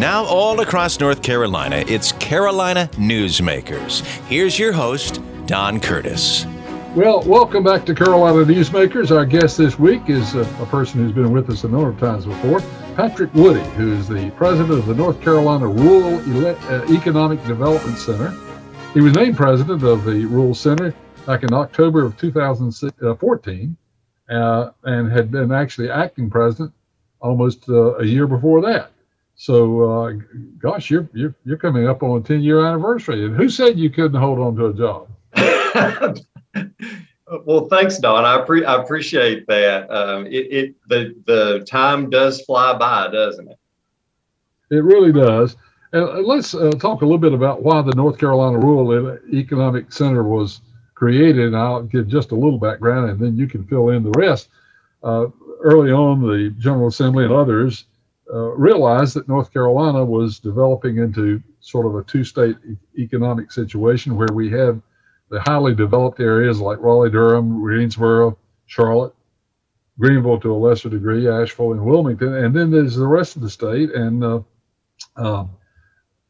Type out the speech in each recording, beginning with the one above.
Now, all across North Carolina, it's Carolina Newsmakers. Here's your host, Don Curtis. Well, welcome back to Carolina Newsmakers. Our guest this week is a, a, person who's been with us a number of times before, Patrick Woody, who is the president of the North Carolina Rural Ele- uh, Economic Development Center. He was named president of the Rural Center back in October of 2014 uh, and had been actually acting president almost uh, a year before that. So, uh, gosh, you're, you're you're coming up on a 10 year anniversary. And who said you couldn't hold on to a job? well, thanks, Don. I, pre- I appreciate that. Um, it, it the the time does fly by, doesn't it? It really does. And let's uh, talk a little bit about why the North Carolina Rural Economic Center was created. And I'll give just a little background, and then you can fill in the rest. Uh, early on, the General Assembly and others uh, realized that North Carolina was developing into sort of a two state e- economic situation where we had the highly developed areas like Raleigh, Durham, Greensboro, Charlotte, Greenville to a lesser degree, Asheville, and Wilmington. And then there's the rest of the state. And uh, uh,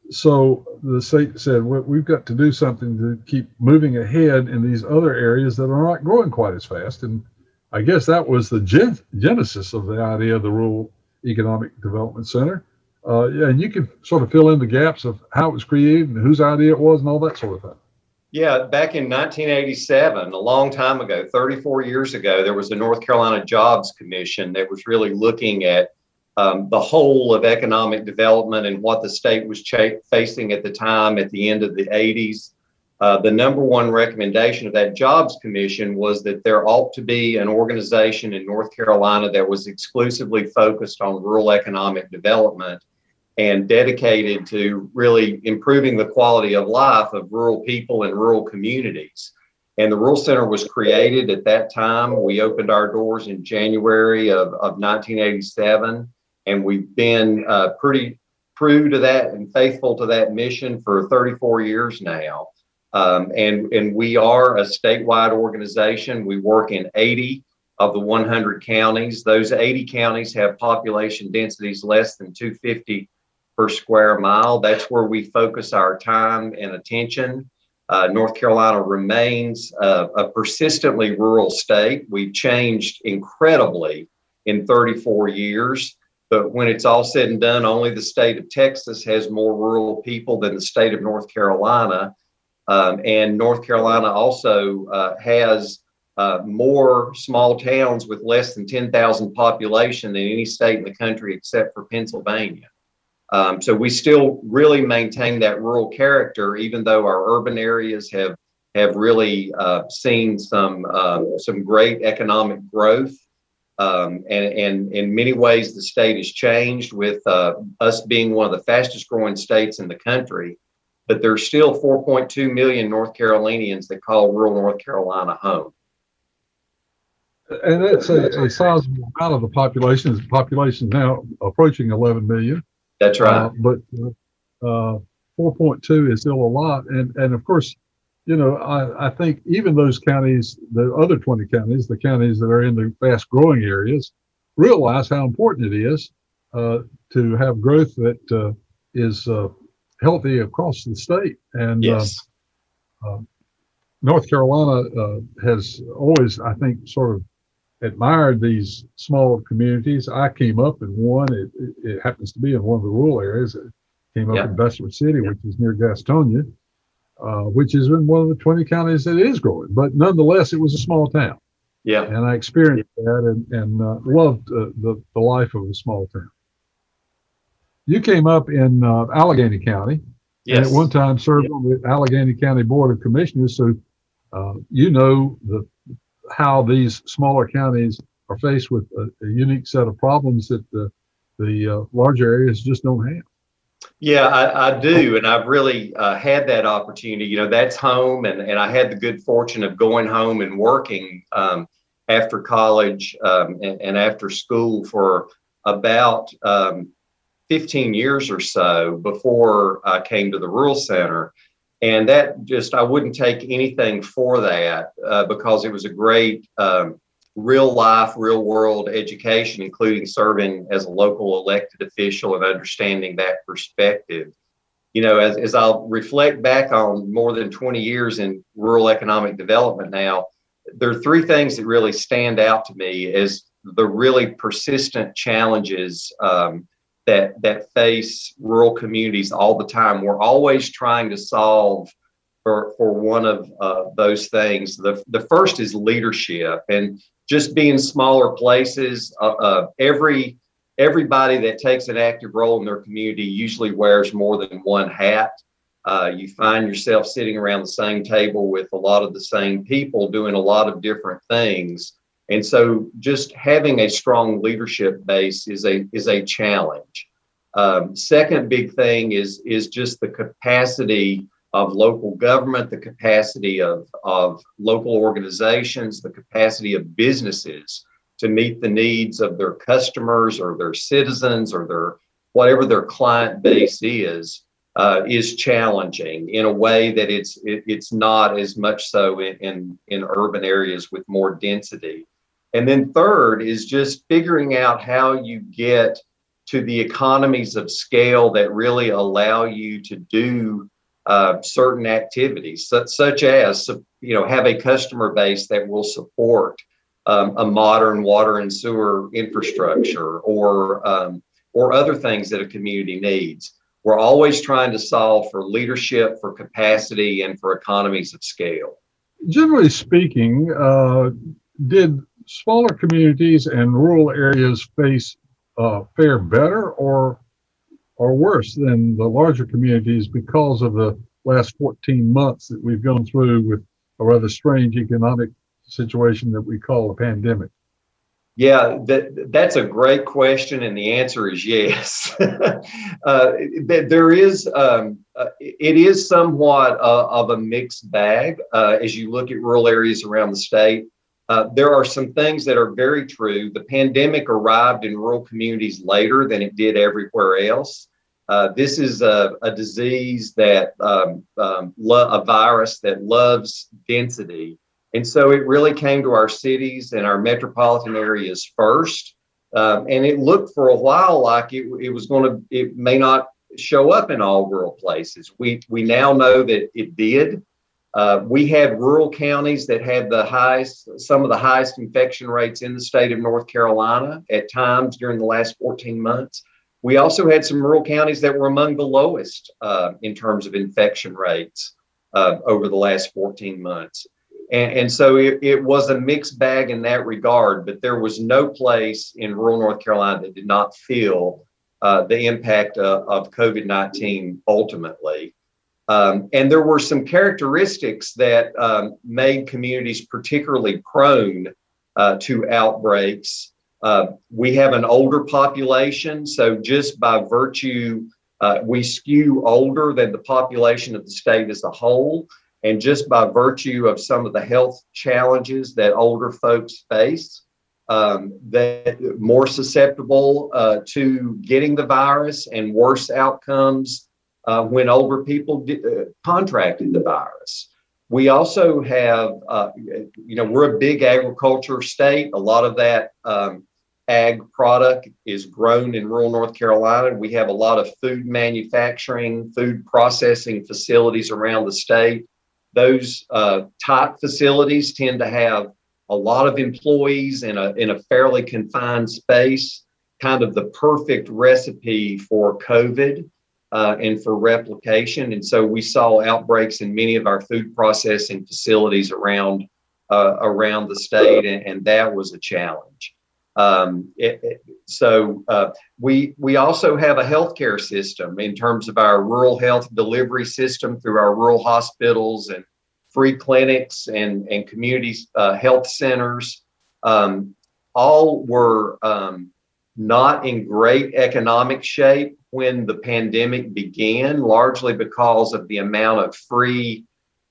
so the state said, we've got to do something to keep moving ahead in these other areas that are not growing quite as fast. And I guess that was the gen- genesis of the idea of the rural Economic Development Center. Uh, yeah, and you can sort of fill in the gaps of how it was created and whose idea it was and all that sort of thing. Yeah, back in 1987, a long time ago, 34 years ago, there was a North Carolina Jobs Commission that was really looking at um, the whole of economic development and what the state was ch- facing at the time at the end of the 80s. Uh, the number one recommendation of that jobs commission was that there ought to be an organization in North Carolina that was exclusively focused on rural economic development and dedicated to really improving the quality of life of rural people and rural communities. And the Rural Center was created at that time. We opened our doors in January of, of 1987, and we've been uh, pretty true to that and faithful to that mission for 34 years now. Um, and, and we are a statewide organization. We work in 80 of the 100 counties. Those 80 counties have population densities less than 250 per square mile. That's where we focus our time and attention. Uh, North Carolina remains uh, a persistently rural state. We've changed incredibly in 34 years. But when it's all said and done, only the state of Texas has more rural people than the state of North Carolina. Um, and North Carolina also uh, has uh, more small towns with less than 10,000 population than any state in the country except for Pennsylvania. Um, so we still really maintain that rural character, even though our urban areas have have really uh, seen some uh, some great economic growth. Um, and, and in many ways, the state has changed with uh, us being one of the fastest growing states in the country but there's still 4.2 million North Carolinians that call rural North Carolina home. And that's a, a sizable amount of the population. The population now approaching 11 million. That's right. Uh, but uh, 4.2 is still a lot. And, and of course, you know, I, I think even those counties, the other 20 counties, the counties that are in the fast growing areas, realize how important it is uh, to have growth that uh, is uh, healthy across the state. And uh, yes. uh, North Carolina uh, has always, I think, sort of admired these small communities. I came up in one. It, it, it happens to be in one of the rural areas. It came up yeah. in Bessemer City, yeah. which is near Gastonia, uh, which is in one of the 20 counties that is growing. But nonetheless, it was a small town. Yeah. And I experienced that and, and uh, loved uh, the, the life of a small town you came up in uh, Alleghany County. Yes. And at one time served on the Alleghany County Board of Commissioners. So uh, you know the how these smaller counties are faced with a, a unique set of problems that the, the uh, larger areas just don't have. Yeah, I, I do. And I've really uh, had that opportunity. You know, that's home. And, and I had the good fortune of going home and working um, after college um, and, and, after school for about um, 15 years or so before I came to the Rural Center. And that just, I wouldn't take anything for that uh, because it was a great um, real life, real world education, including serving as a local elected official and understanding that perspective. You know, as, as I'll reflect back on more than 20 years in rural economic development now, there are three things that really stand out to me as the really persistent challenges um, that that face rural communities all the time. We're always trying to solve for for one of uh, those things. The the first is leadership, and just being smaller places. Uh, uh, every everybody that takes an active role in their community usually wears more than one hat. Uh, you find yourself sitting around the same table with a lot of the same people doing a lot of different things. And so just having a strong leadership base is a is a challenge. Um, second big thing is is just the capacity of local government, the capacity of, of local organizations, the capacity of businesses to meet the needs of their customers or their citizens or their whatever their client base is uh, is challenging in a way that it's it, it's not as much so in, in in urban areas with more density. And then third is just figuring out how you get to the economies of scale that really allow you to do uh, certain activities, such, such as you know have a customer base that will support um, a modern water and sewer infrastructure or um, or other things that a community needs. We're always trying to solve for leadership, for capacity, and for economies of scale. Generally speaking, uh, did smaller communities and rural areas face uh, fare better or or worse than the larger communities because of the last 14 months that we've gone through with a rather strange economic situation that we call a pandemic? Yeah, that, that's a great question, and the answer is yes. uh, there is, um, uh, it is somewhat uh, of a mixed bag uh, as you look at rural areas around the state. Uh, there are some things that are very true. The pandemic arrived in rural communities later than it did everywhere else. Uh, this is a, a disease that um, um, lo- a virus that loves density, and so it really came to our cities and our metropolitan areas first. Um, and it looked for a while like it, it was going to, it may not show up in all rural places. We we now know that it did. Uh, we had rural counties that had the highest, some of the highest infection rates in the state of North Carolina at times during the last 14 months. We also had some rural counties that were among the lowest uh, in terms of infection rates uh, over the last 14 months. And, and so it, it, was a mixed bag in that regard, but there was no place in rural North Carolina that did not feel uh, the impact uh, of COVID 19 ultimately. Um, and there were some characteristics that um, made communities particularly prone uh, to outbreaks uh, we have an older population, so just by virtue, uh, we skew older than the population of the state as a whole. And just by virtue of some of the health challenges that older folks face, um, that more susceptible uh, to getting the virus and worse outcomes uh, when older people uh, contracted the virus. We also have, uh, you know, we're a big agriculture state. A lot of that um, ag product is grown in rural North Carolina. We have a lot of food manufacturing, food processing facilities around the state. Those uh, type facilities tend to have a lot of employees in a, in a fairly confined space, kind of the perfect recipe for COVID uh, and for replication. And so we saw outbreaks in many of our food processing facilities around uh, around the state, and, and that was a challenge. Um, it, it, so uh, we we also have a healthcare system in terms of our rural health delivery system through our rural hospitals and free clinics and and community uh, health centers. Um, all were um, not in great economic shape when the pandemic began, largely because of the amount of free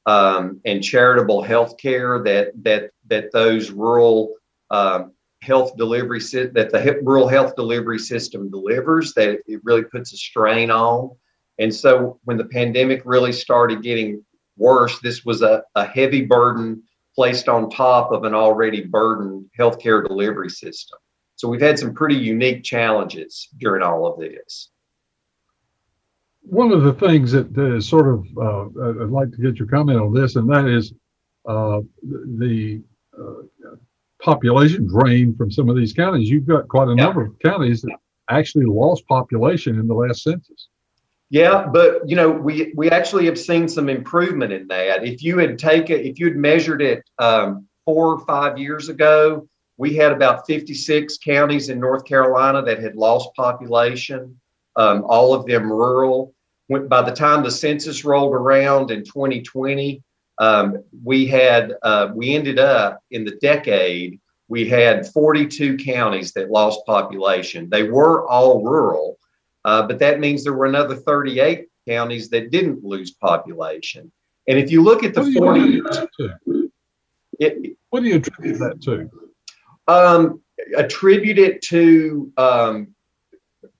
um, and charitable health care that that that those rural um, health delivery that the rural health delivery system delivers that it really puts a strain on and so when the pandemic really started getting worse this was a, a heavy burden placed on top of an already burdened healthcare delivery system. So we've had some pretty unique challenges during all of this. One of the things that is sort of, uh, I'd like to get your comment on this, and that is uh, the uh, population drain from some of these counties. You've got quite a number of counties that actually lost population in the last census. Yeah, but you know, we we actually have seen some improvement in that. If you had taken, if you had measured it um, four or five years ago, we had about 56 counties in North Carolina that had lost population. Um, all of them rural. When, by the time the census rolled around in 2020, um, we had uh, we ended up in the decade we had 42 counties that lost population. They were all rural, uh, but that means there were another 38 counties that didn't lose population. And if you look at the 40, it, what do you attribute that to? Um, attribute it to um,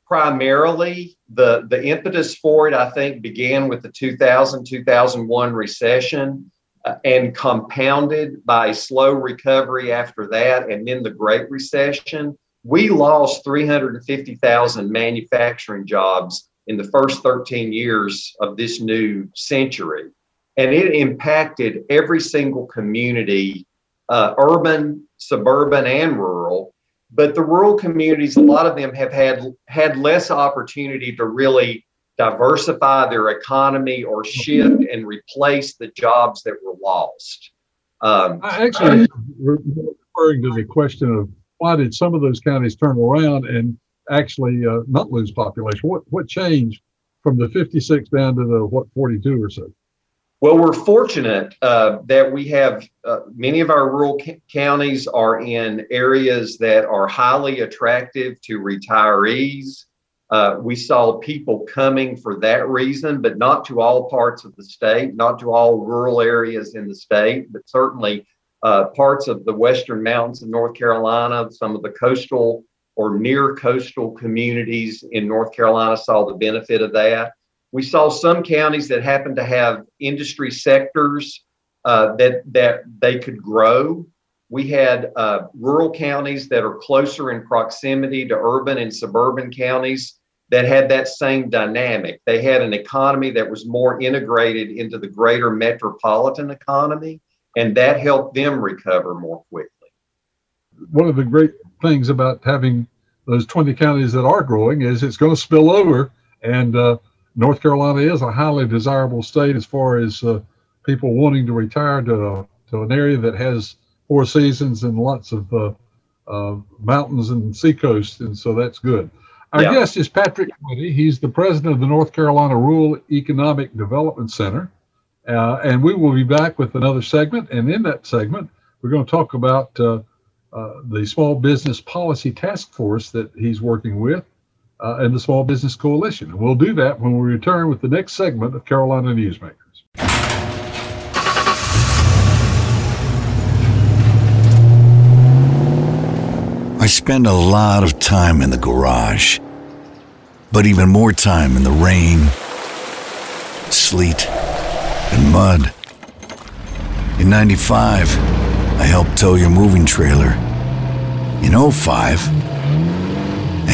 primarily the the impetus for it. I think began with the 2000 2001 recession uh, and compounded by a slow recovery after that, and then the Great Recession. We lost 350,000 manufacturing jobs in the first 13 years of this new century. And it impacted every single community, uh, urban, suburban, and rural. But the rural communities, a lot of them have had had less opportunity to really diversify their economy or shift and replace the jobs that were lost. Um, I actually referring to the question of why did some of those counties turn around and actually uh, not lose population? What what changed from the 56 down to the what 42 or so? Well, we're fortunate uh, that we have uh, many of our rural c- counties are in areas that are highly attractive to retirees uh, we saw people coming for that reason, but not to all parts of the state, not to all rural areas in the state, but certainly uh, parts of the western mountains of North Carolina, some of the coastal or near coastal communities in North Carolina saw the benefit of that. We saw some counties that happened to have industry sectors uh, that that they could grow. We had uh, rural counties that are closer in proximity to urban and suburban counties that had that same dynamic. They had an economy that was more integrated into the greater metropolitan economy, and that helped them recover more quickly. One of the great things about having those 20 counties that are growing is it's going to spill over, and uh, North Carolina is a highly desirable state as far as uh, people wanting to retire to, to an area that has four seasons and lots of uh, uh mountains and seacoast, and so that's good. Our yeah. guest is Patrick Woody. He's the president of the North Carolina Rural Economic Development Center. Uh, and we will be back with another segment. And in that segment, we're going to talk about uh, uh, the Small Business Policy Task Force that he's working with uh, and the Small Business Coalition. And we'll do that when we return with the next segment of Carolina Newsmakers. I spend a lot of time in the garage, but even more time in the rain, sleet, and mud. In 95, I helped tow your moving trailer. In 05, I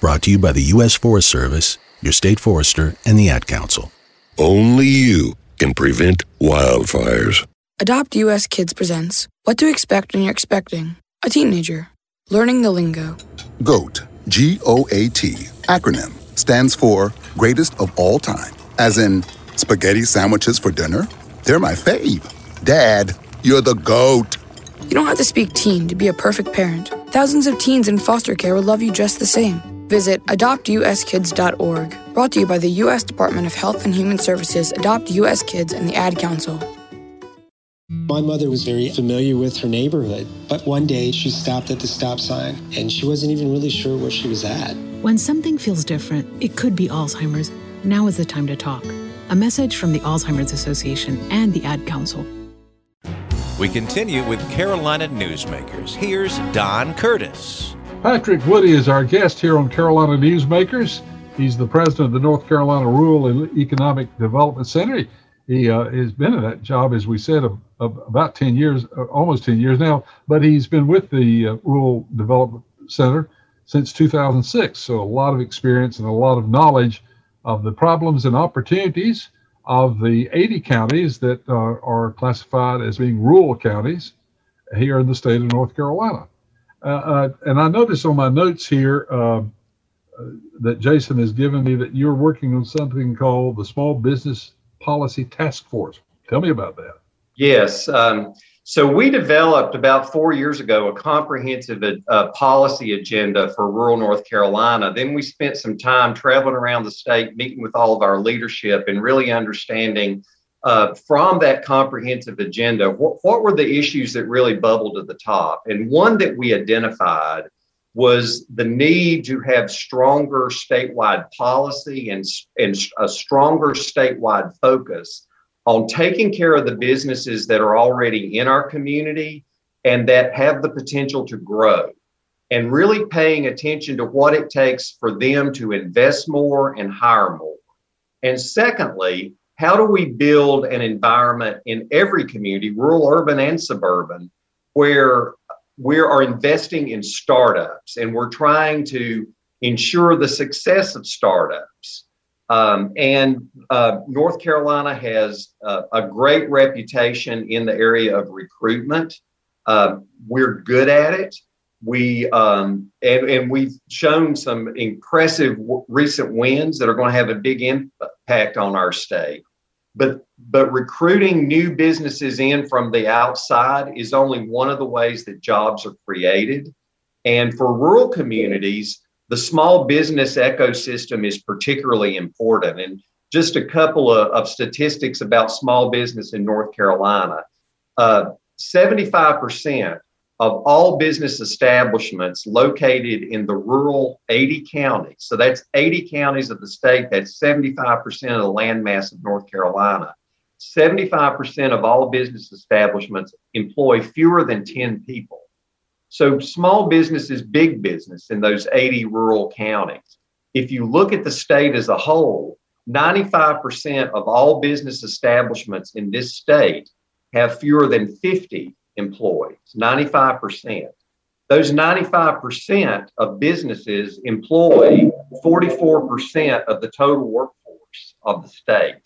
Brought to you by the U.S. Forest Service, your state forester, and the Ad Council. Only you can prevent wildfires. Adopt US Kids presents What to Expect When You're Expecting a Teenager. Learning the Lingo. GOAT G O A T acronym stands for Greatest of All Time, as in spaghetti sandwiches for dinner? They're my fave. Dad, you're the GOAT. You don't have to speak teen to be a perfect parent. Thousands of teens in foster care will love you just the same. Visit adoptuskids.org. Brought to you by the U.S. Department of Health and Human Services, Adopt U.S. Kids, and the Ad Council. My mother was very familiar with her neighborhood, but one day she stopped at the stop sign and she wasn't even really sure where she was at. When something feels different, it could be Alzheimer's. Now is the time to talk. A message from the Alzheimer's Association and the Ad Council. We continue with Carolina Newsmakers. Here's Don Curtis. Patrick Woody is our guest here on Carolina Newsmakers. He's the president of the North Carolina Rural Economic Development Center. He uh, has been in that job, as we said, of, of about 10 years, uh, almost 10 years now, but he's been with the uh, Rural Development Center since 2006. So a lot of experience and a lot of knowledge of the problems and opportunities of the 80 counties that uh, are classified as being rural counties here in the state of North Carolina. Uh, uh, and I notice on my notes here um, that Jason has given me that you're working on something called the Small Business Policy Task Force. Tell me about that. Yes. Um, so we developed about four years ago a comprehensive uh, policy agenda for rural North Carolina. Then we spent some time traveling around the state, meeting with all of our leadership, and really understanding uh, from that comprehensive agenda what, what were the issues that really bubbled to the top. And one that we identified was the need to have stronger statewide policy and, and a stronger statewide focus on taking care of the businesses that are already in our community and that have the potential to grow and really paying attention to what it takes for them to invest more and hire more. And secondly, how do we build an environment in every community, rural, urban, and suburban, where we are investing in startups and we're trying to ensure the success of startups. Um, and uh, North Carolina has a great reputation in the area of recruitment. Uh, we're good at it. We um, and, and we've shown some impressive w- recent wins that are going to have a big impact on our state. But but recruiting new businesses in from the outside is only one of the ways that jobs are created. And for rural communities, the small business ecosystem is particularly important. And just a couple of, of statistics about small business in North Carolina. Uh, 75% of all business establishments located in the rural 80 counties. So that's 80 counties of the state. That's 75% of the landmass of North Carolina. 75% of all business establishments employ fewer than 10 people. So small business is big business in those 80 rural counties. If you look at the state as a whole, 95% of all business establishments in this state have fewer than 50 employees, 95%. Those 95% of businesses employ 44% of the total workforce of the state,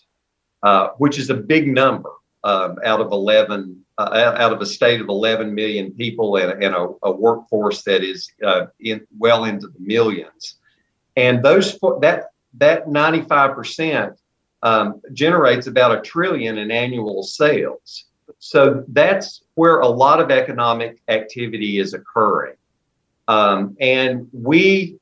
uh, which is a big number um, out of 11, uh, out of a state of 11 million people and, and a, a, workforce that is uh, in, well into the millions. And those that that 95% um, generates about a trillion in annual sales. So that's where a lot of economic activity is occurring. Um, and we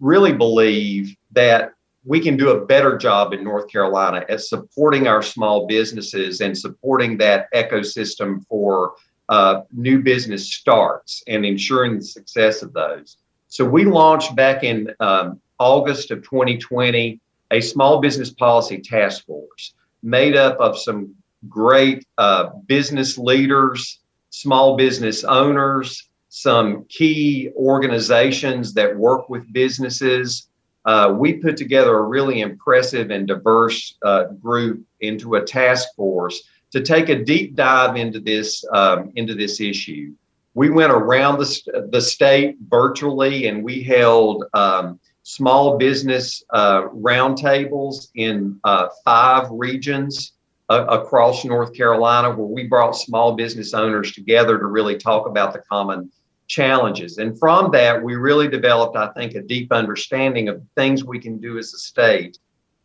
really believe that we can do a better job in North Carolina at supporting our small businesses and supporting that ecosystem for uh, new business starts and ensuring the success of those. So we launched back in um, August of 2020 a small business policy task force made up of some great uh, business leaders, small business owners, some key organizations that work with businesses. Uh, we put together a really impressive and diverse uh, group into a task force to take a deep dive into this um, into this issue. We went around the, the state virtually, and we held um, small business uh, roundtables in uh, five regions across North Carolina where we brought small business owners together to really talk about the common challenges. And from that, we really developed, I think, a deep understanding of things we can do as a state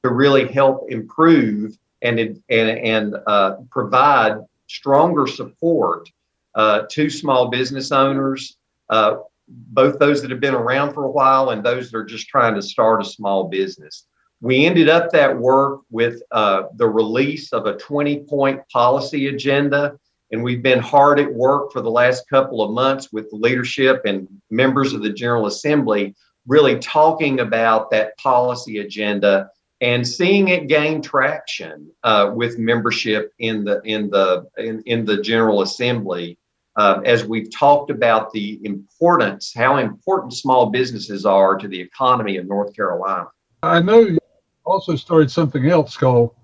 to really help improve and, and, and uh, provide stronger support uh, to small business owners, uh, both those that have been around for a while and those that are just trying to start a small business. We ended up that work with uh, the release of a 20 point policy agenda And we've been hard at work for the last couple of months with the leadership and members of the General Assembly, really talking about that policy agenda and seeing it gain traction uh, with membership in the in the in, in the General Assembly. Uh, as we've talked about the importance, how important small businesses are to the economy of North Carolina. I know also started something else called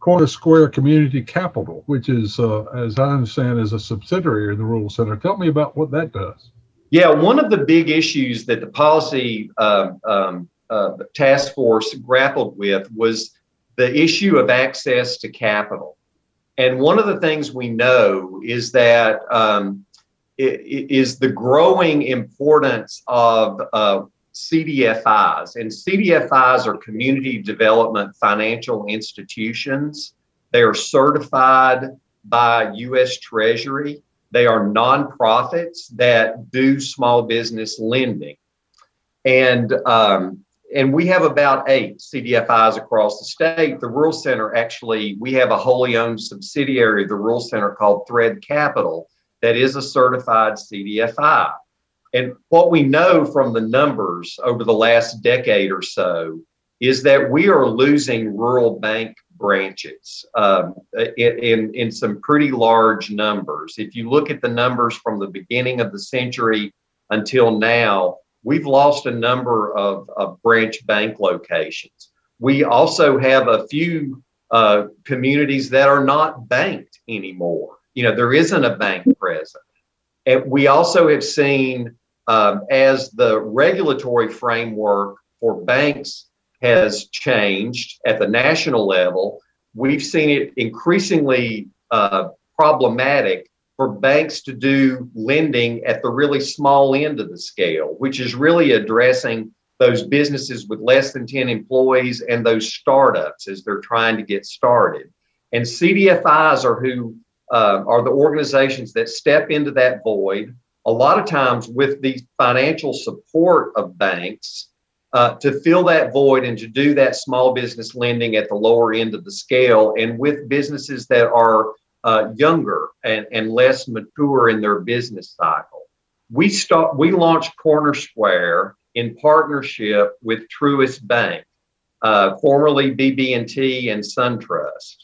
Corner Square Community Capital, which is, uh, as I understand, is a subsidiary of the Rural Center. Tell me about what that does. Yeah, one of the big issues that the policy um, um, uh, task force grappled with was the issue of access to capital. And one of the things we know is that um, it, it is the growing importance of uh, CDFIs. And CDFIs are community development financial institutions. They are certified by US Treasury. They are nonprofits that do small business lending. And um, and we have about eight CDFIs across the state. The Rural Center actually, we have a wholly owned subsidiary of the Rural Center called Thread Capital that is a certified CDFI. And what we know from the numbers over the last decade or so is that we are losing rural bank branches um, in, in some pretty large numbers. If you look at the numbers from the beginning of the century until now, we've lost a number of, of branch bank locations. We also have a few uh, communities that are not banked anymore. You know, there isn't a bank present. And we also have seen um, as the regulatory framework for banks has changed at the national level, we've seen it increasingly uh, problematic for banks to do lending at the really small end of the scale, which is really addressing those businesses with less than 10 employees and those startups as they're trying to get started. And CDFIs are who uh, are the organizations that step into that void a lot of times with the financial support of banks uh, to fill that void and to do that small business lending at the lower end of the scale and with businesses that are uh, younger and, and less mature in their business cycle. We start we launched Corner Square in partnership with Truist Bank, uh, formerly BB&T and SunTrust.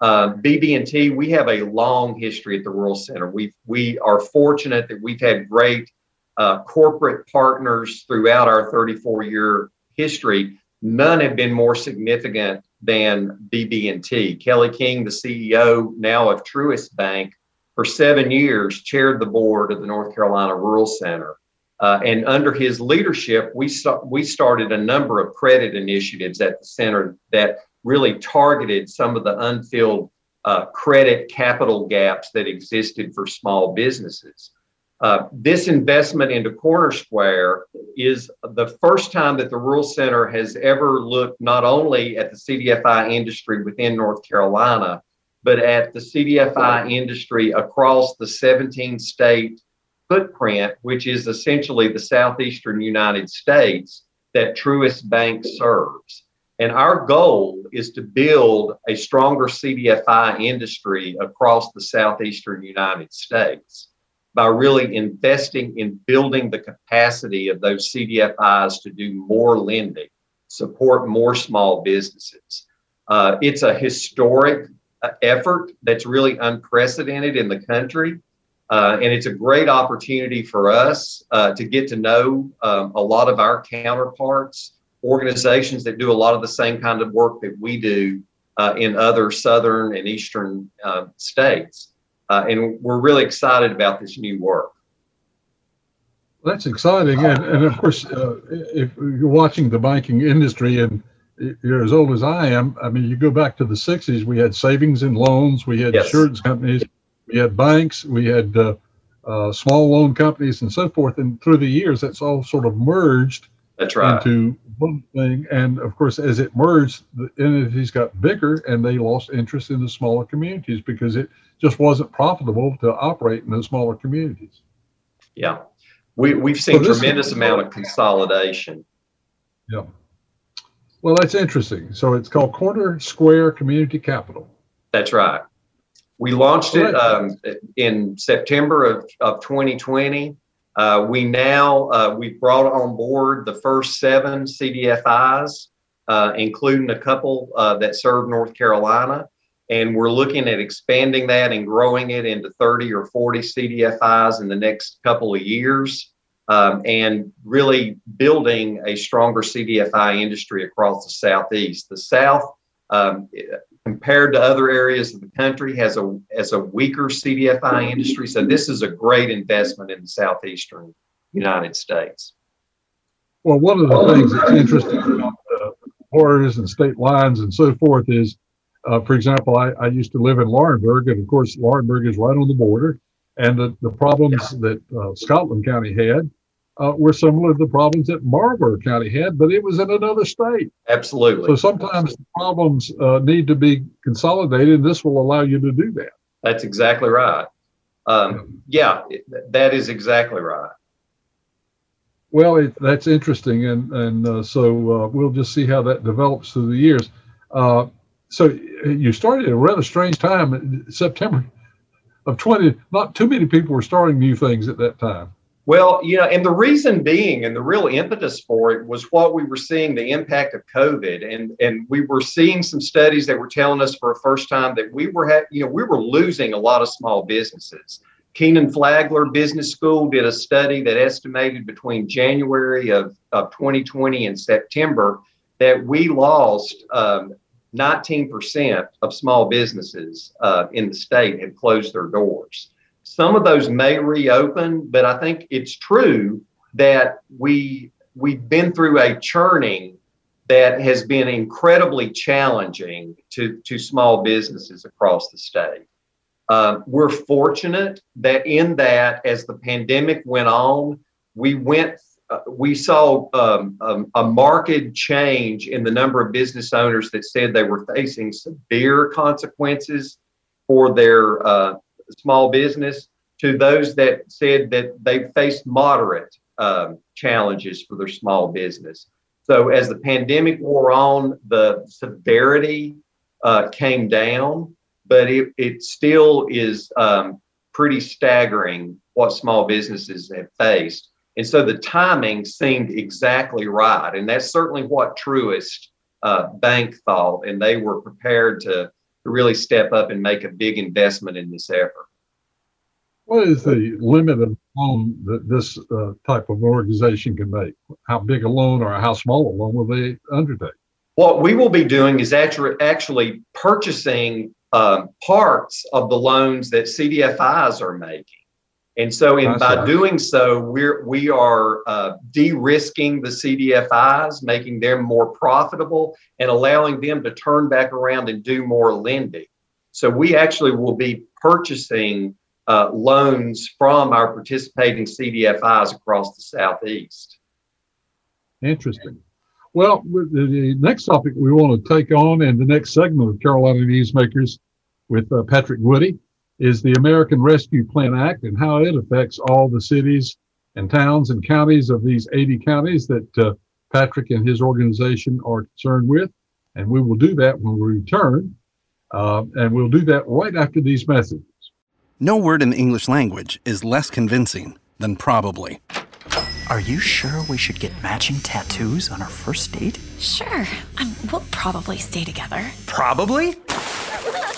Uh, BB&T, we have a long history at the Rural Center. We we are fortunate that we've had great uh, corporate partners throughout our 34 year history. None have been more significant than BB&T. Kelly King, the CEO now of Truist Bank, for seven years chaired the board of the North Carolina Rural Center. Uh, and under his leadership, we, we started a number of credit initiatives at the center that really targeted some of the unfilled uh, credit capital gaps that existed for small businesses. Uh, this investment into Corner Square is the first time that the Rural Center has ever looked not only at the CDFI industry within North Carolina, but at the CDFI industry across the 17 state footprint, which is essentially the southeastern United States that Truist Bank serves. And our goal is to build a stronger CDFI industry across the southeastern United States by really investing in building the capacity of those CDFIs to do more lending, support more small businesses. Uh, it's a historic uh, effort that's really unprecedented in the country. Uh, and it's a great opportunity for us uh, to get to know um, a lot of our counterparts organizations that do a lot of the same kind of work that we do uh, in other southern and eastern uh, states. Uh, and we're really excited about this new work. That's exciting. And, and of course, uh, if you're watching the banking industry and you're as old as I am, I mean, you go back to the 60s, we had savings and loans, we had yes. insurance companies, we had banks, we had uh, uh, small loan companies, and so forth. And through the years, that's all sort of merged that's right. into one thing. And of course, as it merged, the entities got bigger and they lost interest in the smaller communities because it just wasn't profitable to operate in the smaller communities. Yeah. We, we've seen so tremendous amount of consolidation. Yeah. Well, that's interesting. So it's called Corner Square Community Capital. That's right. We launched it um, in September of, of 2020. Uh, we now uh, we've brought on board the first seven CDFIs, uh, including a couple uh, that serve North Carolina, and we're looking at expanding that and growing it into 30 or 40 CDFIs in the next couple of years, um, and really building a stronger CDFI industry across the southeast. The South. Um, compared to other areas of the country has a has a weaker CDFI industry. So this is a great investment in the southeastern United States. Well, one of the things that's interesting about the borders and state lines and so forth is, uh, for example, I, I used to live in Laurinburg, and of course, Laurinburg is right on the border, and the, the problems yeah. that uh, Scotland County had uh, were similar to the problems that Marlboro County had, but it was in another state. Absolutely. So sometimes problems uh, need to be consolidated, and this will allow you to do that. That's exactly right. Um, yeah, that is exactly right. Well, it, that's interesting, and and uh, so uh, we'll just see how that develops through the years. Uh, so you started at a rather strange time, September of 20. Not too many people were starting new things at that time. Well, you know, and the reason being, and the real impetus for it was what we were seeing the impact of COVID, and and we were seeing some studies that were telling us for a first time that we were, ha- you know, we were losing a lot of small businesses. Kenan Flagler Business School did a study that estimated between January of, of 2020 and September that we lost um, 19% of small businesses uh, in the state had closed their doors. Some of those may reopen, but I think it's true that we we've been through a churning that has been incredibly challenging to, to small businesses across the state. Uh, we're fortunate that in that, as the pandemic went on, we went, uh, we saw um, um, a marked change in the number of business owners that said they were facing severe consequences for their uh, small business to those that said that they faced moderate um, challenges for their small business. So as the pandemic wore on, the severity uh, came down, but it, it still is um, pretty staggering what small businesses have faced. And so the timing seemed exactly right. And that's certainly what Truist uh, Bank thought. And they were prepared to, to really step up and make a big investment in this effort. What is the limit of loan that this uh, type of organization can make? How big a loan or how small a loan will they undertake? What we will be doing is actually purchasing um, parts of the loans that CDFIs are making. And so, in, by doing so, we're we are uh, de-risking the CDFIs, making them more profitable, and allowing them to turn back around and do more lending. So, we actually will be purchasing uh, loans from our participating CDFIs across the Southeast. Interesting. Well, the next topic we want to take on in the next segment of Carolina Newsmakers with uh, Patrick Woody is the American Rescue Plan Act and how it affects all the cities and towns and counties of these 80 counties that uh, Patrick and his organization are concerned with. And we will do that when we return. Uh, and we'll do that right after these messages. No word in the English language is less convincing than probably. Are you sure we should get matching tattoos on our first date? Sure. Um, we'll probably stay together. Probably?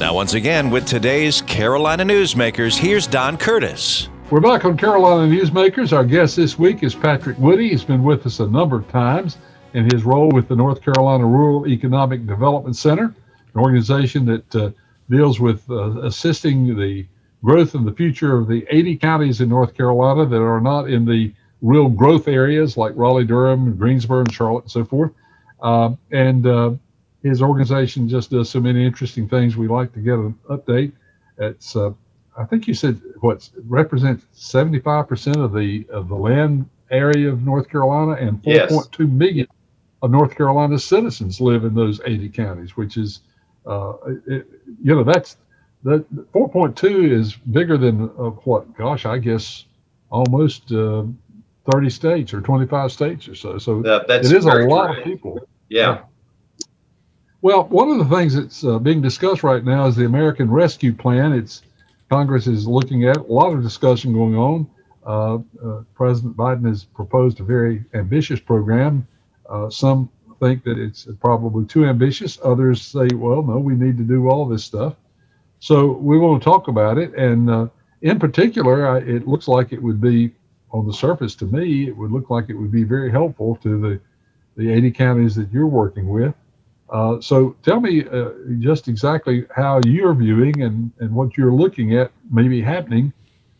Now, once again, with today's Carolina Newsmakers, here's Don Curtis. We're back on Carolina Newsmakers. Our guest this week is Patrick Woodie. He's been with us a number of times in his role with the North Carolina Rural Economic Development Center, an organization that uh, deals with uh, assisting the growth and the future of the 80 counties in North Carolina that are not in the real growth areas like Raleigh, Durham, Greensboro, and Charlotte, and so forth. Uh, and his organization just does so many interesting things. We like to get an update. It's, uh, I think you said what represents 75% of the of the land area of North Carolina, and 4.2 yes. million of North Carolina's citizens live in those 80 counties, which is, uh, it, you know, that's that 4.2 is bigger than of what? Gosh, I guess almost uh, 30 states or 25 states or so. So uh, it is a lot of people. Yeah. Well, one of the things that's uh, being discussed right now is the American Rescue Plan. It's Congress is looking at a lot of discussion going on. Uh, uh, President Biden has proposed a very ambitious program. Uh, some think that it's probably too ambitious. Others say, well, no, we need to do all this stuff. So we want to talk about it. And uh, in particular, I, it looks like it would be, on the surface to me, it would look like it would be very helpful to the, the 80 counties that you're working with. Uh, so tell me uh, just exactly how you're viewing and, and what you're looking at maybe happening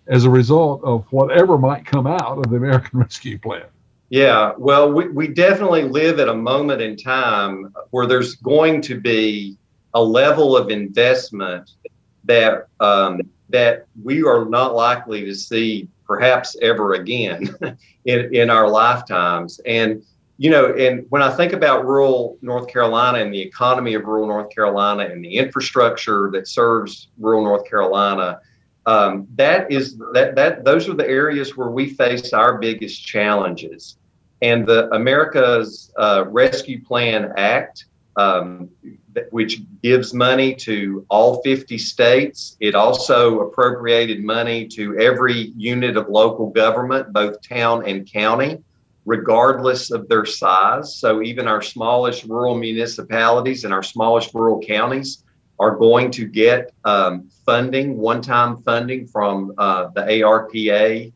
as a result of whatever might come out of the American Rescue Plan. Yeah, well, we, we definitely live at a moment in time where there's going to be a level of investment that um, that we are not likely to see perhaps ever again in, in our lifetimes. And you know, and when I think about rural North Carolina and the economy of rural North Carolina and the infrastructure that serves rural North Carolina, um, that is that that those are the areas where we face our biggest challenges. And the America's uh, Rescue Plan Act, um, which gives money to all 50 states, it also appropriated money to every unit of local government, both town and county regardless of their size. So even our smallest rural municipalities and our smallest rural counties are going to get um, funding, one-time funding from uh, the ARPA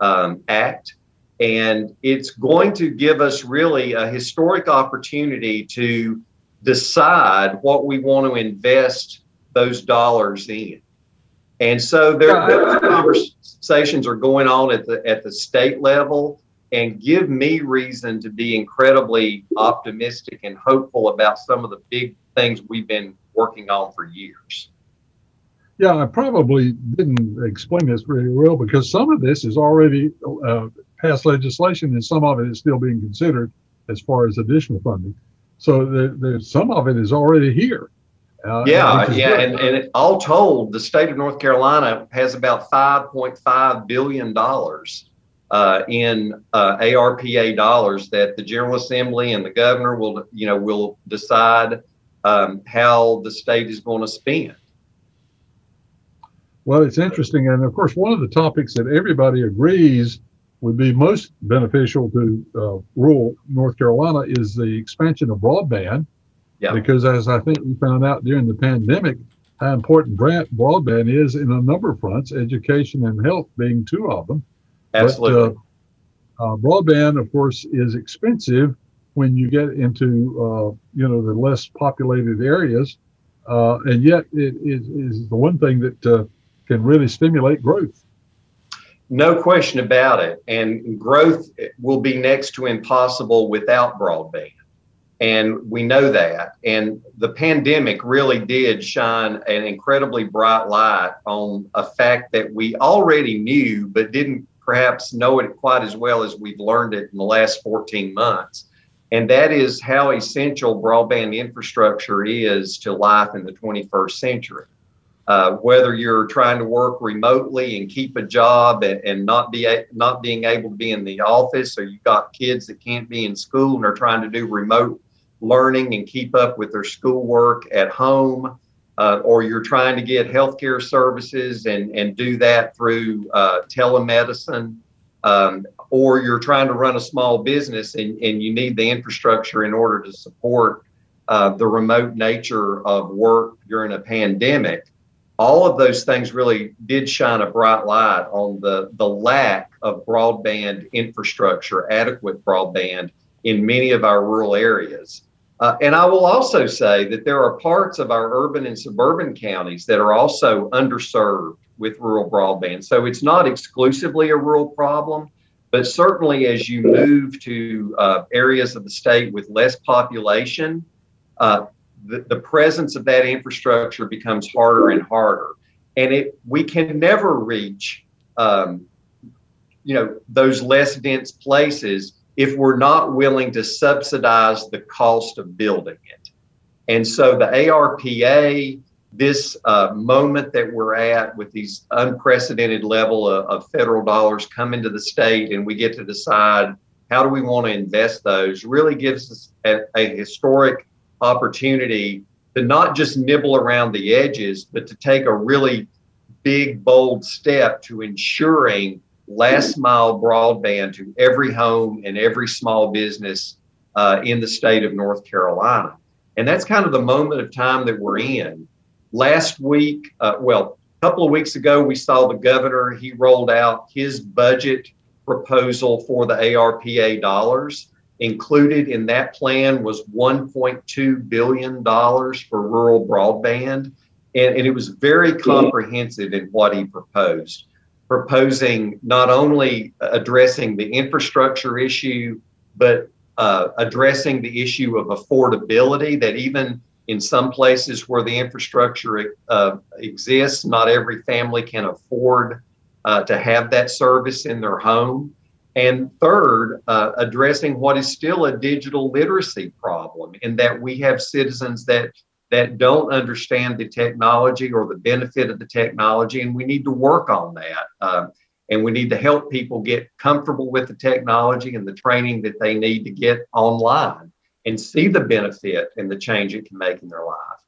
um, Act. And it's going to give us really a historic opportunity to decide what we want to invest those dollars in. And so there, those conversations are going on at the at the state level and give me reason to be incredibly optimistic and hopeful about some of the big things we've been working on for years. Yeah, I probably didn't explain this very well because some of this is already uh, passed legislation and some of it is still being considered as far as additional funding. So there's some of it is already here. Uh, yeah, yeah, good. and, and it, all told, the state of North Carolina has about $5.5 billion uh, in uh, ARPA dollars that the General Assembly and the governor will, you know, will decide um, how the state is going to spend. Well, it's interesting, and of course, one of the topics that everybody agrees would be most beneficial to uh, rural North Carolina is the expansion of broadband. Yeah. Because as I think we found out during the pandemic, how important broadband is in a number of fronts, education and health being two of them. Absolutely. But, uh, uh, broadband, of course, is expensive when you get into uh, you know the less populated areas, uh, and yet it is, is, the one thing that uh, can really stimulate growth. No question about it. And growth will be next to impossible without broadband. And we know that. And the pandemic really did shine an incredibly bright light on a fact that we already knew, but didn't perhaps know it quite as well as we've learned it in the last 14 months. and that is how essential broadband infrastructure is to life in the 21st century. Uh, whether you're trying to work remotely and keep a job and, and not be a, not being able to be in the office, or you've got kids that can't be in school and are trying to do remote learning and keep up with their schoolwork at home, uh, or you're trying to get healthcare services and, and do that through uh, telemedicine, um, or you're trying to run a small business and, and you need the infrastructure in order to support uh, the remote nature of work during a pandemic all of those things really did shine a bright light on the, the lack of broadband infrastructure, adequate broadband in many of our rural areas. Uh, and I will also say that there are parts of our urban and suburban counties that are also underserved with rural broadband. So it's not exclusively a rural problem, but certainly as you move to uh, areas of the state with less population, uh, the, the presence of that infrastructure becomes harder and harder. And it we can never reach um, you know those less dense places if we're not willing to subsidize the cost of building it. And so the ARPA, this uh, moment that we're at with these unprecedented level of, of, federal dollars coming to the state, and we get to decide how do we want to invest those, really gives us a, a historic opportunity to not just nibble around the edges, but to take a really big, bold step to ensuring last mile broadband to every home and every small business uh, in the state of North Carolina. And that's kind of the moment of time that we're in. Last week, uh, well, a couple of weeks ago, we saw the governor, he rolled out his budget proposal for the ARPA dollars. Included in that plan was $1.2 billion for rural broadband. And, and it was very comprehensive in what he proposed, proposing not only addressing the infrastructure issue, but uh, addressing the issue of affordability that even in some places where the infrastructure uh, exists, not every family can afford uh, to have that service in their home. And third, uh, addressing what is still a digital literacy problem in that we have citizens that that don't understand the technology or the benefit of the technology, and we need to work on that. Uh, and we need to help people get comfortable with the technology and the training that they need to get online and see the benefit and the change it can make in their life.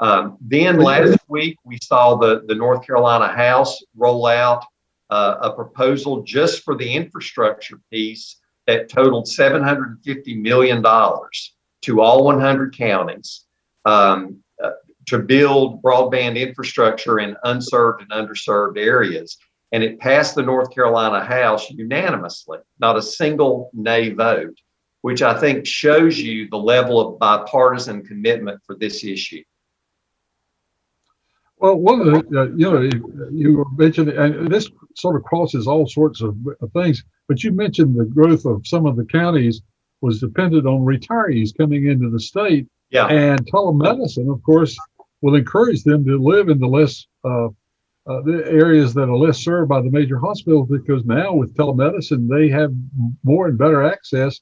Um, then last week, we saw the, the North Carolina House roll out uh, a proposal just for the infrastructure piece that totaled $750 million to all 100 counties um, uh, to build broadband infrastructure in unserved and underserved areas. And it passed the North Carolina House unanimously, not a single nay vote, which I think shows you the level of bipartisan commitment for this issue. Well, one of the, uh, you know, you mentioned, and this sort of crosses all sorts of, of, things, but you mentioned the growth of some of the counties was dependent on retirees coming into the state. Yeah. And telemedicine, of course, will encourage them to live in the less, uh, uh, the areas that are less served by the major hospitals because now with telemedicine, they have more and better access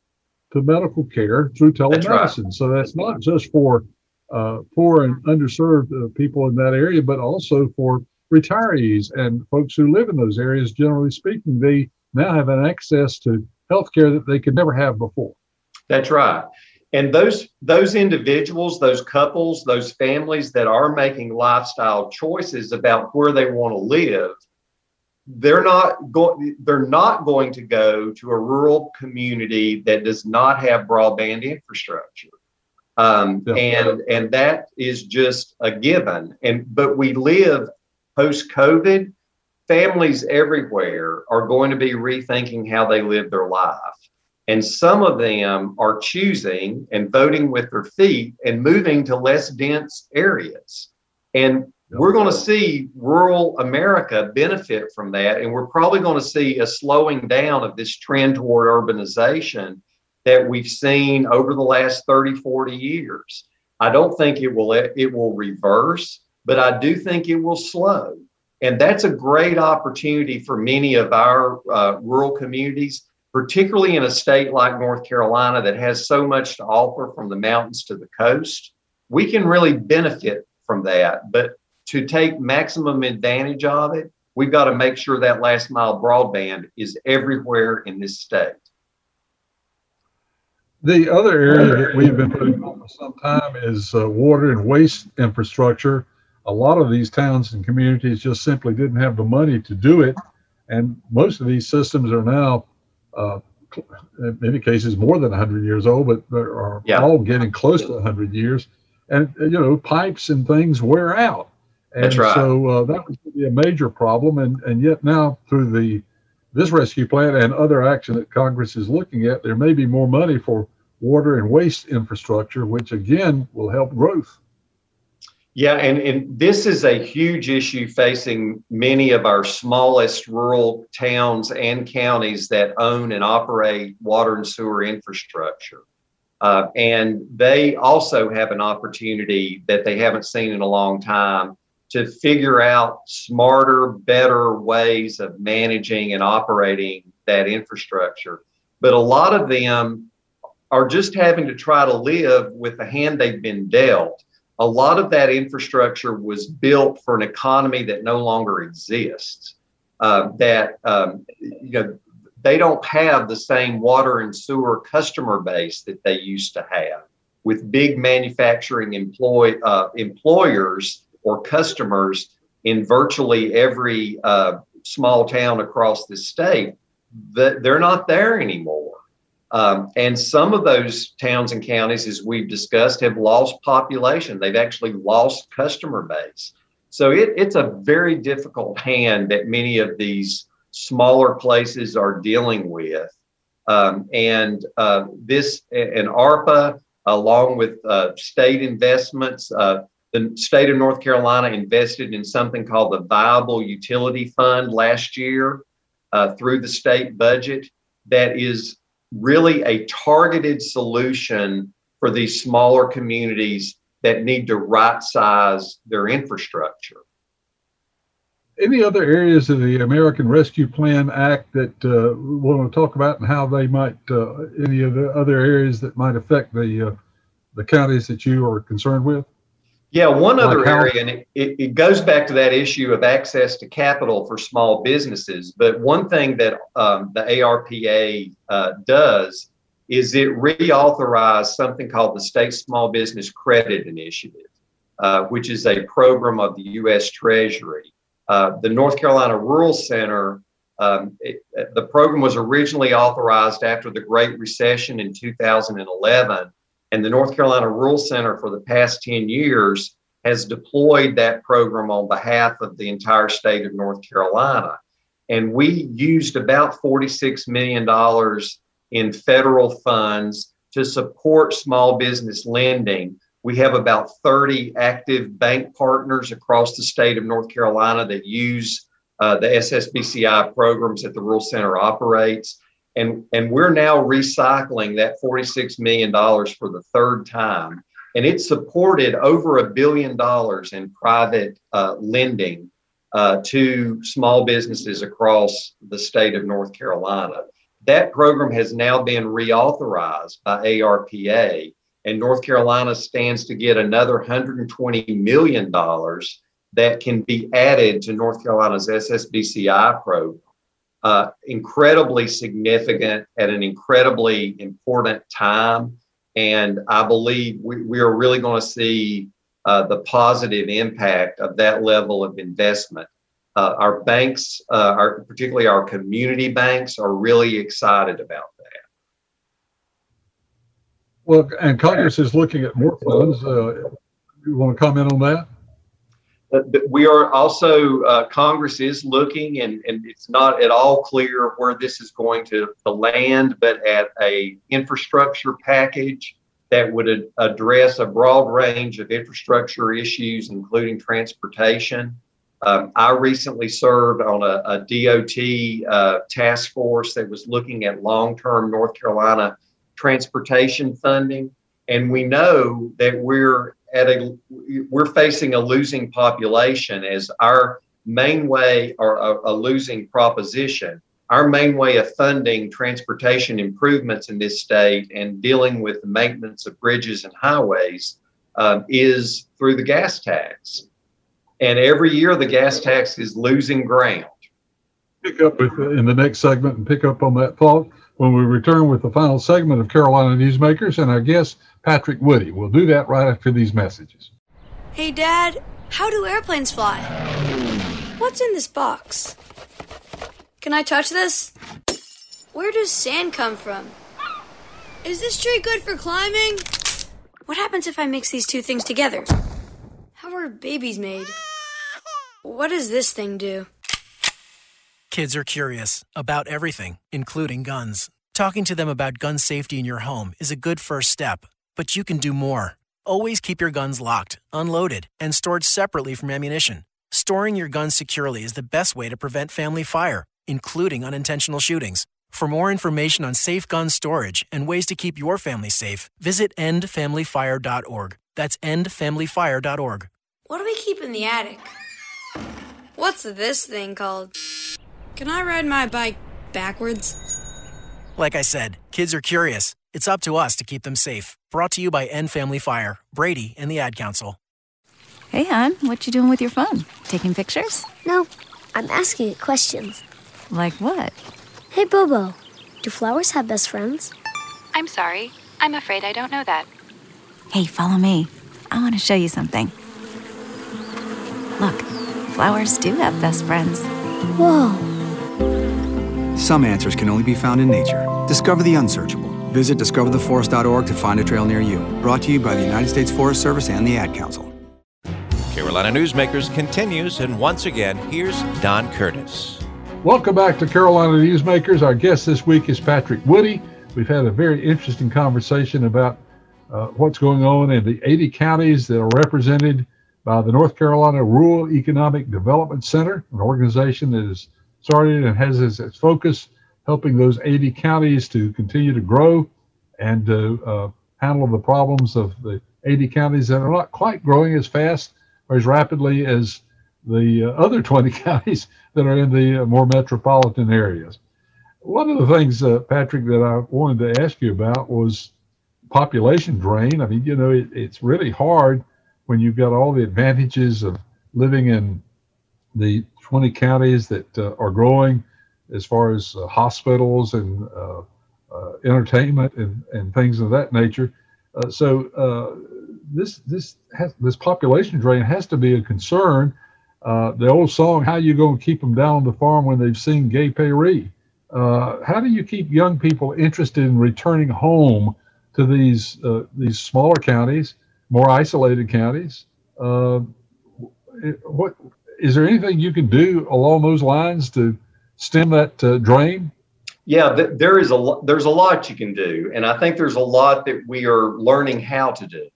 to medical care through telemedicine. That's right. So that's not just for uh, poor and underserved uh, people in that area, but also for retirees and folks who live in those areas. Generally speaking, they now have an access to health care that they could never have before. That's right. And those those individuals, those couples, those families that are making lifestyle choices about where they want to live, they're not going they're not going to go to a rural community that does not have broadband infrastructure um, yeah. and and that is just a given. And but we live post COVID. Families everywhere are going to be rethinking how they live their life. And some of them are choosing and voting with their feet and moving to less dense areas. And we're going to see rural America benefit from that. And we're probably going to see a slowing down of this trend toward urbanization that we've seen over the last 30, 40 years. I don't think it will it will reverse, but I do think it will slow. And that's a great opportunity for many of our uh, rural communities particularly in a state like North Carolina that has so much to offer from the mountains to the coast. We can really benefit from that. But to take maximum advantage of it, we've got to make sure that last mile broadband is everywhere in this state. The other area that we've been putting on for some time is uh, water and waste infrastructure. A lot of these towns and communities just simply didn't have the money to do it. And most of these systems are now, uh, in many cases, more than 100 years old, but are Yeah. all getting close to 100 years. And, you know, pipes and things wear out. And That's right. so uh, that would be a major problem. And, and yet now through the this rescue plan and other action that Congress is looking at, there may be more money for water and waste infrastructure, which again will help growth. Yeah, and, and this is a huge issue facing many of our smallest rural towns and counties that own and operate water and sewer infrastructure. Uh, and they also have an opportunity that they haven't seen in a long time to figure out smarter, better ways of managing and operating that infrastructure. But a lot of them are just having to try to live with the hand they've been dealt. A lot of that infrastructure was built for an economy that no longer exists. Uh, that um, you know they don't have the same water and sewer customer base that they used to have, with big manufacturing employ uh, employers or customers in virtually every uh, small town across the state. That they're not there anymore. Um, and some of those towns and counties, as we've discussed, have lost population. They've actually lost customer base. So it, it's a very difficult hand that many of these smaller places are dealing with. Um, and uh, this and ARPA, along with uh, state investments, uh, the state of North Carolina invested in something called the Viable Utility Fund last year uh, through the state budget that is really a targeted solution for these smaller communities that need to right size their infrastructure. Any other areas of the American Rescue Plan Act that uh, we want to talk about and how they might, uh, any of the other areas that might affect the uh, the counties that you are concerned with? Yeah, one other area, and it, it, it goes back to that issue of access to capital for small businesses. But one thing that um, the ARPA uh, does is it reauthorized something called the State Small Business Credit Initiative, uh, which is a program of the U.S. Treasury. Uh, the North Carolina Rural Center, um, it, the program was originally authorized after the Great Recession in 2011. And the North Carolina Rural Center for the past 10 years has deployed that program on behalf of the entire state of North Carolina. And we used about $46 million in federal funds to support small business lending. We have about 30 active bank partners across the state of North Carolina that use uh, the SSBCI programs that the Rural Center operates. And, and we're now recycling that $46 million for the third time. And it supported over a billion dollars in private uh, lending uh, to small businesses across the state of North Carolina. That program has now been reauthorized by ARPA, and North Carolina stands to get another $120 million that can be added to North Carolina's SSBCI program. Uh, incredibly significant at an incredibly important time. And I believe we, we are really going to see uh, the positive impact of that level of investment. Uh, our banks, uh, our, particularly our community banks, are really excited about that. Well, and Congress is looking at more funds. Uh, you want to comment on that? We are also, uh, Congress is looking, and, and it's not at all clear where this is going to, to land, but at a infrastructure package that would ad- address a broad range of infrastructure issues, including transportation. Um, I recently served on a, a DOT uh, task force that was looking at long-term North Carolina transportation funding, and we know that we're at a we're facing a losing population as our main way or a, a losing proposition our main way of funding transportation improvements in this state and dealing with the maintenance of bridges and highways um, is through the gas tax. And every year the gas tax is losing ground. Pick up with, in the next segment and pick up on that thought when we return with the final segment of Carolina Newsmakers and our guest, Patrick Woodie. We'll do that right after these messages. Hey, Dad, how do airplanes fly? What's in this box? Can I touch this? Where does sand come from? Is this tree good for climbing? What happens if I mix these two things together? How are babies made? What does this thing do? Kids are curious about everything, including guns. Talking to them about gun safety in your home is a good first step, but you can do more. Always keep your guns locked, unloaded, and stored separately from ammunition. Storing your guns securely is the best way to prevent family fire, including unintentional shootings. For more information on safe gun storage and ways to keep your family safe, visit endfamilyfire.org. That's endfamilyfire.org. What do we keep in the attic? What's this thing called? Can I ride my bike backwards? Like I said, kids are curious. It's up to us to keep them safe. Brought to you by End Family Fire, Brady, and the Ad Council. Hey, hon, what you doing with your phone? Taking pictures? No, I'm asking it questions. Like what? Hey, Bobo, do flowers have best friends? I'm sorry. I'm afraid I don't know that. Hey, follow me. I want to show you something. Look, flowers do have best friends. Whoa. Some answers can only be found in nature. Discover the unsearchable. Visit discovertheforest.org to find a trail near you. Brought to you by the United States Forest Service and the Ad Council. Carolina Newsmakers continues, and once again, here's Don Curtis. Welcome back to Carolina Newsmakers. Our guest this week is Patrick Woodie. We've had a very interesting conversation about uh, what's going on in the 80 counties that are represented by the North Carolina Rural Economic Development Center, an organization that is started and has as its focus helping those 80 counties to continue to grow and to uh, handle the problems of the 80 counties that are not quite growing as fast or as rapidly as the uh, other 20 counties that are in the uh, more metropolitan areas. One of the things, uh, Patrick, that I wanted to ask you about was population drain. I mean, you know, it, it's really hard when you've got all the advantages of living in the 20 counties that uh, are growing as far as uh, hospitals and uh, uh, entertainment and, and things of that nature. Uh, so this this has, this population drain has to be a concern. the old song, "How you to keep them down on the farm when they've seen Gay Paree?" how do you keep young people interested in returning home to these these smaller counties, more isolated counties? what is there anything you can do along those lines to stem that uh, drain? Yeah, th- there is a there's a lot you can do, and I think there's a lot that we are learning how to do.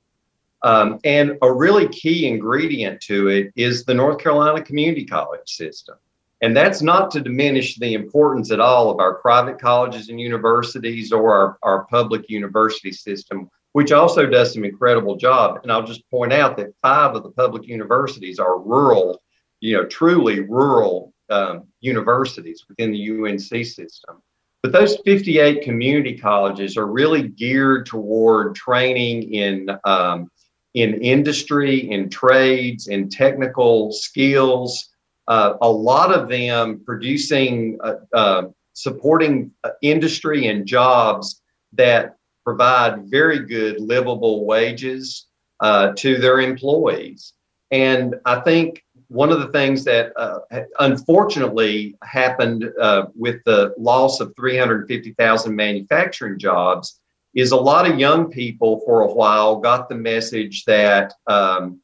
Um, and a really key ingredient to it is the North Carolina Community College system. And that's not to diminish the importance at all of our private colleges and universities or our, our public university system, which also does some incredible job. And I'll just point out that five of the public universities are rural, you know, truly rural um, universities within the UNC system. But those 58 community colleges are really geared toward training in um, in industry, in trades, in technical skills. Uh, a lot of them producing, uh, uh, supporting uh, industry and jobs that provide very good livable wages uh, to their employees. And I think one of the things that uh, unfortunately happened uh, with the loss of 350,000 manufacturing jobs is a lot of young people for a while got the message that um,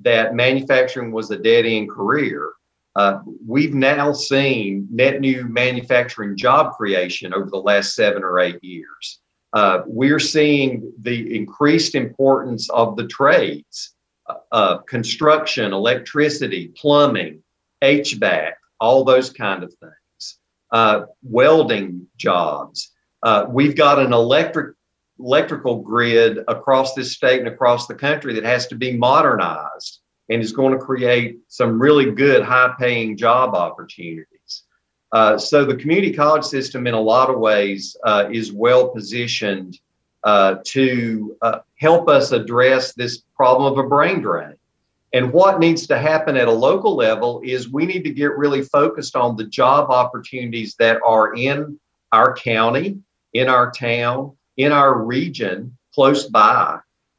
that manufacturing was a dead end career. Uh, we've now seen net new manufacturing job creation over the last seven or eight years. Uh, we're seeing the increased importance of the trades uh, construction, electricity, plumbing, HVAC, all those kind of things, uh, welding jobs. Uh, we've got an electric electrical grid across this state and across the country that has to be modernized and is going to create some really good high paying job opportunities. Uh, so the community college system, in a lot of ways, uh, is well positioned uh, to uh, help us address this problem of a brain drain. And what needs to happen at a local level is we need to get really focused on the job opportunities that are in our county, in our town, in our region, close by,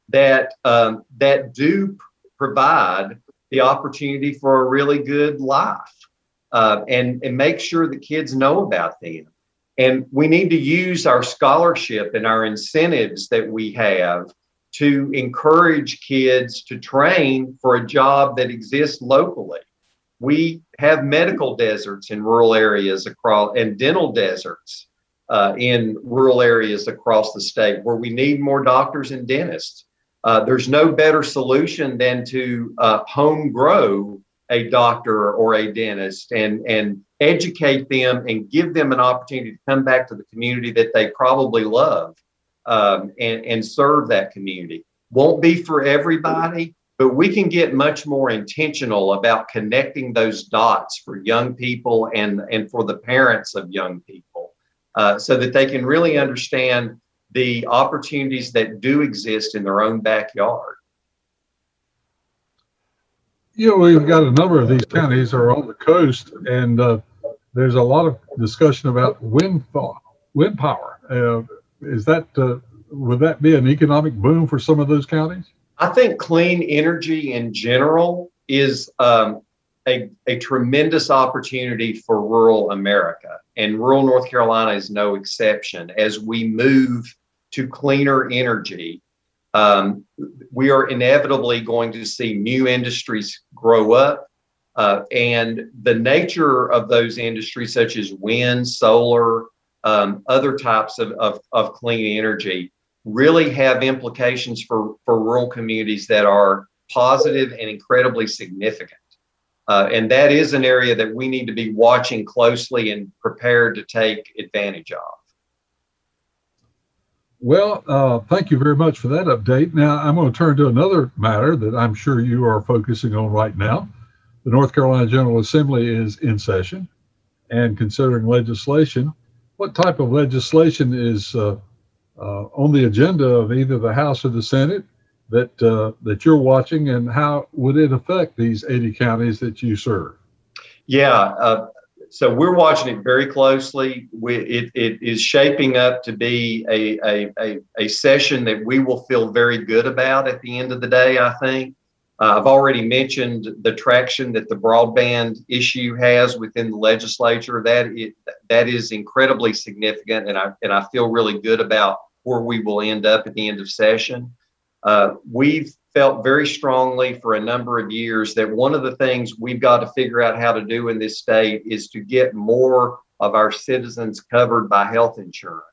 that um, that do provide the opportunity for a really good life, uh, and and make sure that kids know about them. And we need to use our scholarship and our incentives that we have to encourage kids to train for a job that exists locally. We have medical deserts in rural areas across and dental deserts uh, in rural areas across the state where we need more doctors and dentists. Uh, there's no better solution than to uh, home grow a doctor or a dentist and, and educate them and give them an opportunity to come back to the community that they probably love um, and, and serve that community. Won't be for everybody, but we can get much more intentional about connecting those dots for young people and, and for the parents of young people uh, so that they can really understand the opportunities that do exist in their own backyard. You know, we've got a number of these counties are on the coast, and uh, there's a lot of discussion about wind wind power. Uh, is that uh, would that be an economic boom for some of those counties? I think clean energy in general is um, a, a tremendous opportunity for rural America, and rural North Carolina is no exception. As we move to cleaner energy, um, we are inevitably going to see new industries grow up. Uh, and the nature of those industries, such as wind, solar, um, other types of, of, of clean energy really have implications for, for rural communities that are positive and incredibly significant. Uh, and that is an area that we need to be watching closely and prepared to take advantage of. Well, uh, thank you very much for that update. Now, I'm going to turn to another matter that I'm sure you are focusing on right now. The North Carolina General Assembly is in session and considering legislation what type of legislation is uh, uh, on the agenda of either the House or the Senate that uh, that you're watching, and how would it affect these 80 counties that you serve? Yeah, uh, so we're watching it very closely. We, it, it is shaping up to be a, a, a, a session that we will feel very good about at the end of the day, I think. Uh, I've already mentioned the traction that the broadband issue has within the legislature. That it, that is incredibly significant, and I and I feel really good about where we will end up at the end of session. Uh, we've felt very strongly for a number of years that one of the things we've got to figure out how to do in this state is to get more of our citizens covered by health insurance.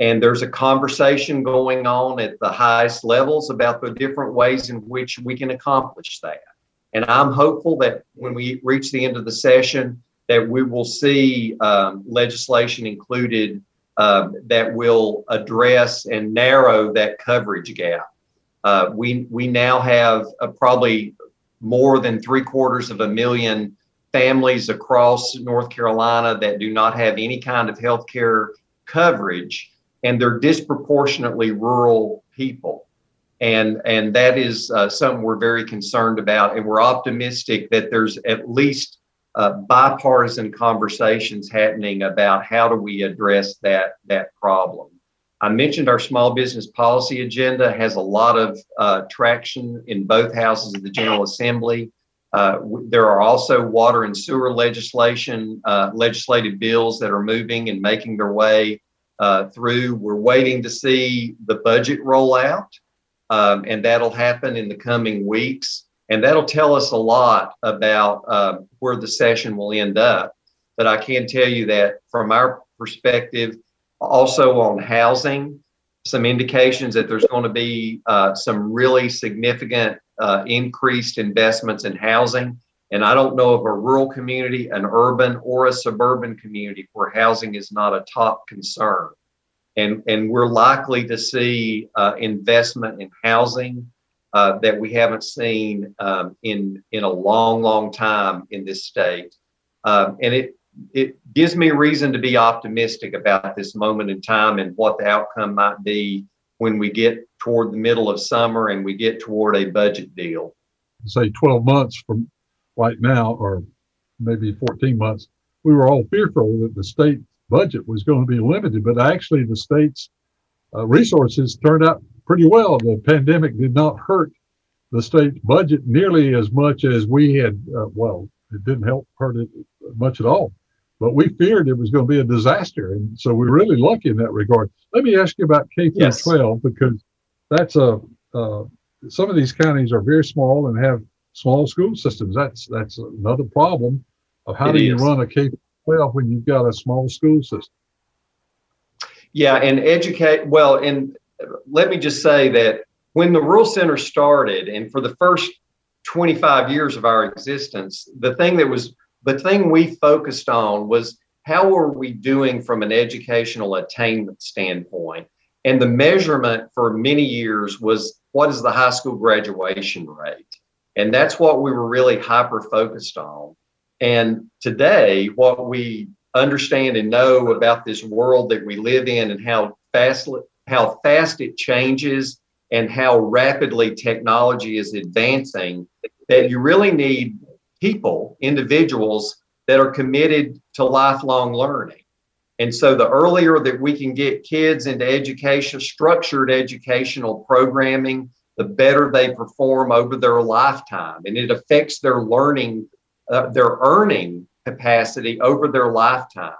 And there's a conversation going on at the highest levels about the different ways in which we can accomplish that. And I'm hopeful that when we reach the end of the session, that we will see um, legislation included uh, that will address and narrow that coverage gap. Uh, we we now have uh, probably more than three quarters of a million families across North Carolina that do not have any kind of health care coverage and they're disproportionately rural people. And, and that is uh, something we're very concerned about. And we're optimistic that there's at least uh, bipartisan conversations happening about how do we address that, that problem. I mentioned our small business policy agenda has a lot of uh, traction in both houses of the General Assembly. Uh, there are also water and sewer legislation, uh, legislative bills that are moving and making their way uh, through. We're waiting to see the budget roll out, um, and that'll happen in the coming weeks. And that'll tell us a lot about uh, where the session will end up. But I can tell you that from our perspective, also on housing, some indications that there's going to be uh, some really significant uh, increased investments in housing. And I don't know of a rural community, an urban, or a suburban community where housing is not a top concern. And, and we're likely to see uh, investment in housing uh, that we haven't seen um, in, in a long, long time in this state. Um, and it, it gives me reason to be optimistic about this moment in time and what the outcome might be when we get toward the middle of summer and we get toward a budget deal. Say 12 months from right now, or maybe 14 months, we were all fearful that the state budget was going to be limited, but actually the state's uh, resources turned out pretty well. The pandemic did not hurt the state budget nearly as much as we had. Uh, well, it didn't help hurt it much at all. But we feared it was going to be a disaster, and so we're really lucky in that regard. Let me ask you about K through yes. 12 because that's a uh, some of these counties are very small and have small school systems. That's that's another problem of how it do is. you run a K 12 when you've got a small school system. Yeah, and educate well. And let me just say that when the Rural Center started, and for the first 25 years of our existence, the thing that was the thing we focused on was how are we doing from an educational attainment standpoint? And the measurement for many years was what is the high school graduation rate? And that's what we were really hyper focused on. And today, what we understand and know about this world that we live in and how fast how fast it changes and how rapidly technology is advancing that you really need people, individuals that are committed to lifelong learning. And so the earlier that we can get kids into education, structured educational programming, the better they perform over their lifetime. And it affects their learning, uh, their earning capacity over their lifetimes.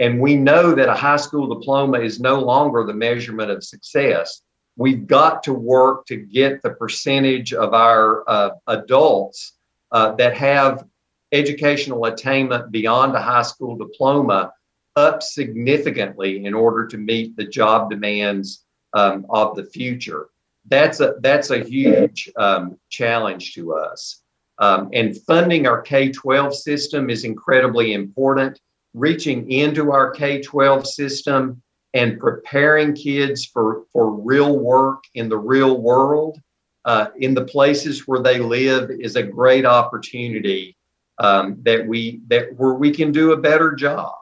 And we know that a high school diploma is no longer the measurement of success. We've got to work to get the percentage of our uh, adults uh, that have educational attainment beyond a high school diploma up significantly in order to meet the job demands um, of the future. That's a that's a huge um, challenge to us. Um, and funding our K 12 system is incredibly important. Reaching into our K 12 system and preparing kids for, for real work in the real world uh, in the places where they live is a great opportunity um, that we that where we can do a better job.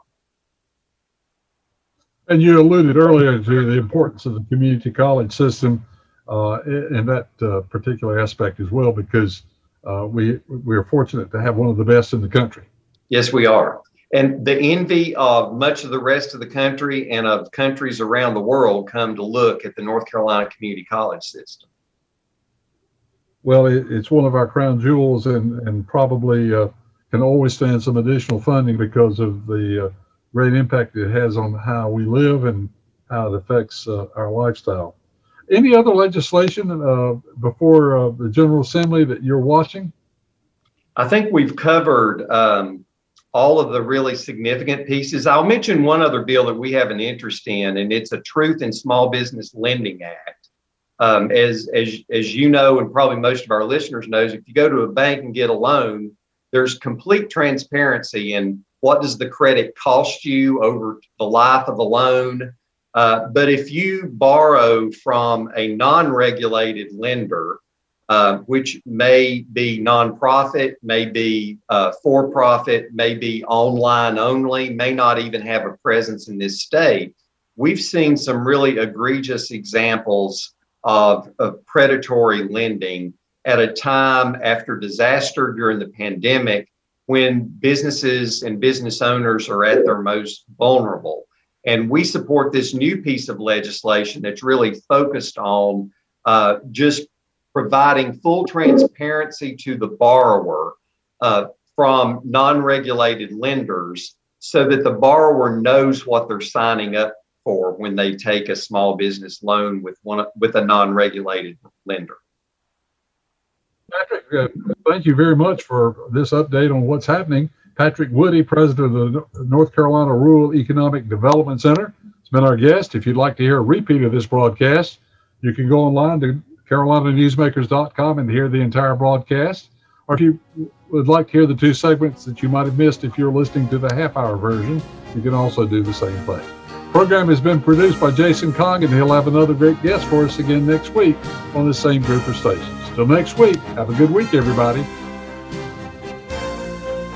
And you alluded earlier to the importance of the community college system uh, in that uh, particular aspect as well, because uh, we we are fortunate to have one of the best in the country. Yes, we are. And the envy of much of the rest of the country and of countries around the world come to look at the North Carolina Community College system. Well, it, it's one of our crown jewels and, and probably uh, can always stand some additional funding because of the uh, great impact it has on how we live and how it affects uh, our lifestyle. Any other legislation uh, before uh, the General Assembly that you're watching? I think we've covered um, all of the really significant pieces. I'll mention one other bill that we have an interest in, and it's a Truth in Small Business Lending Act. Um, as, as, as you know, and probably most of our listeners knows, if you go to a bank and get a loan, there's complete transparency in what does the credit cost you over the life of the loan. Uh, but if you borrow from a non-regulated lender, uh, which may be nonprofit, may be uh, for profit, may be online only, may not even have a presence in this state. We've seen some really egregious examples of, of predatory lending at a time after disaster during the pandemic when businesses and business owners are at their most vulnerable. And we support this new piece of legislation that's really focused on uh, just providing full transparency to the borrower uh, from non regulated lenders so that the borrower knows what they're signing up for when they take a small business loan with one with a non-regulated lender. Patrick, uh, thank you very much for this update on what's happening. Patrick Woodie, president of the North Carolina Rural Economic Development Center, has been our guest. If you'd like to hear a repeat of this broadcast, you can go online to carolinanewsmakers.com and hear the entire broadcast. Or if you would like to hear the two segments that you might have missed if you're listening to the half hour version, you can also do the same thing program has been produced by Jason Kong, and he'll have another great guest for us again next week on the same group of stations. Till next week, have a good week, everybody.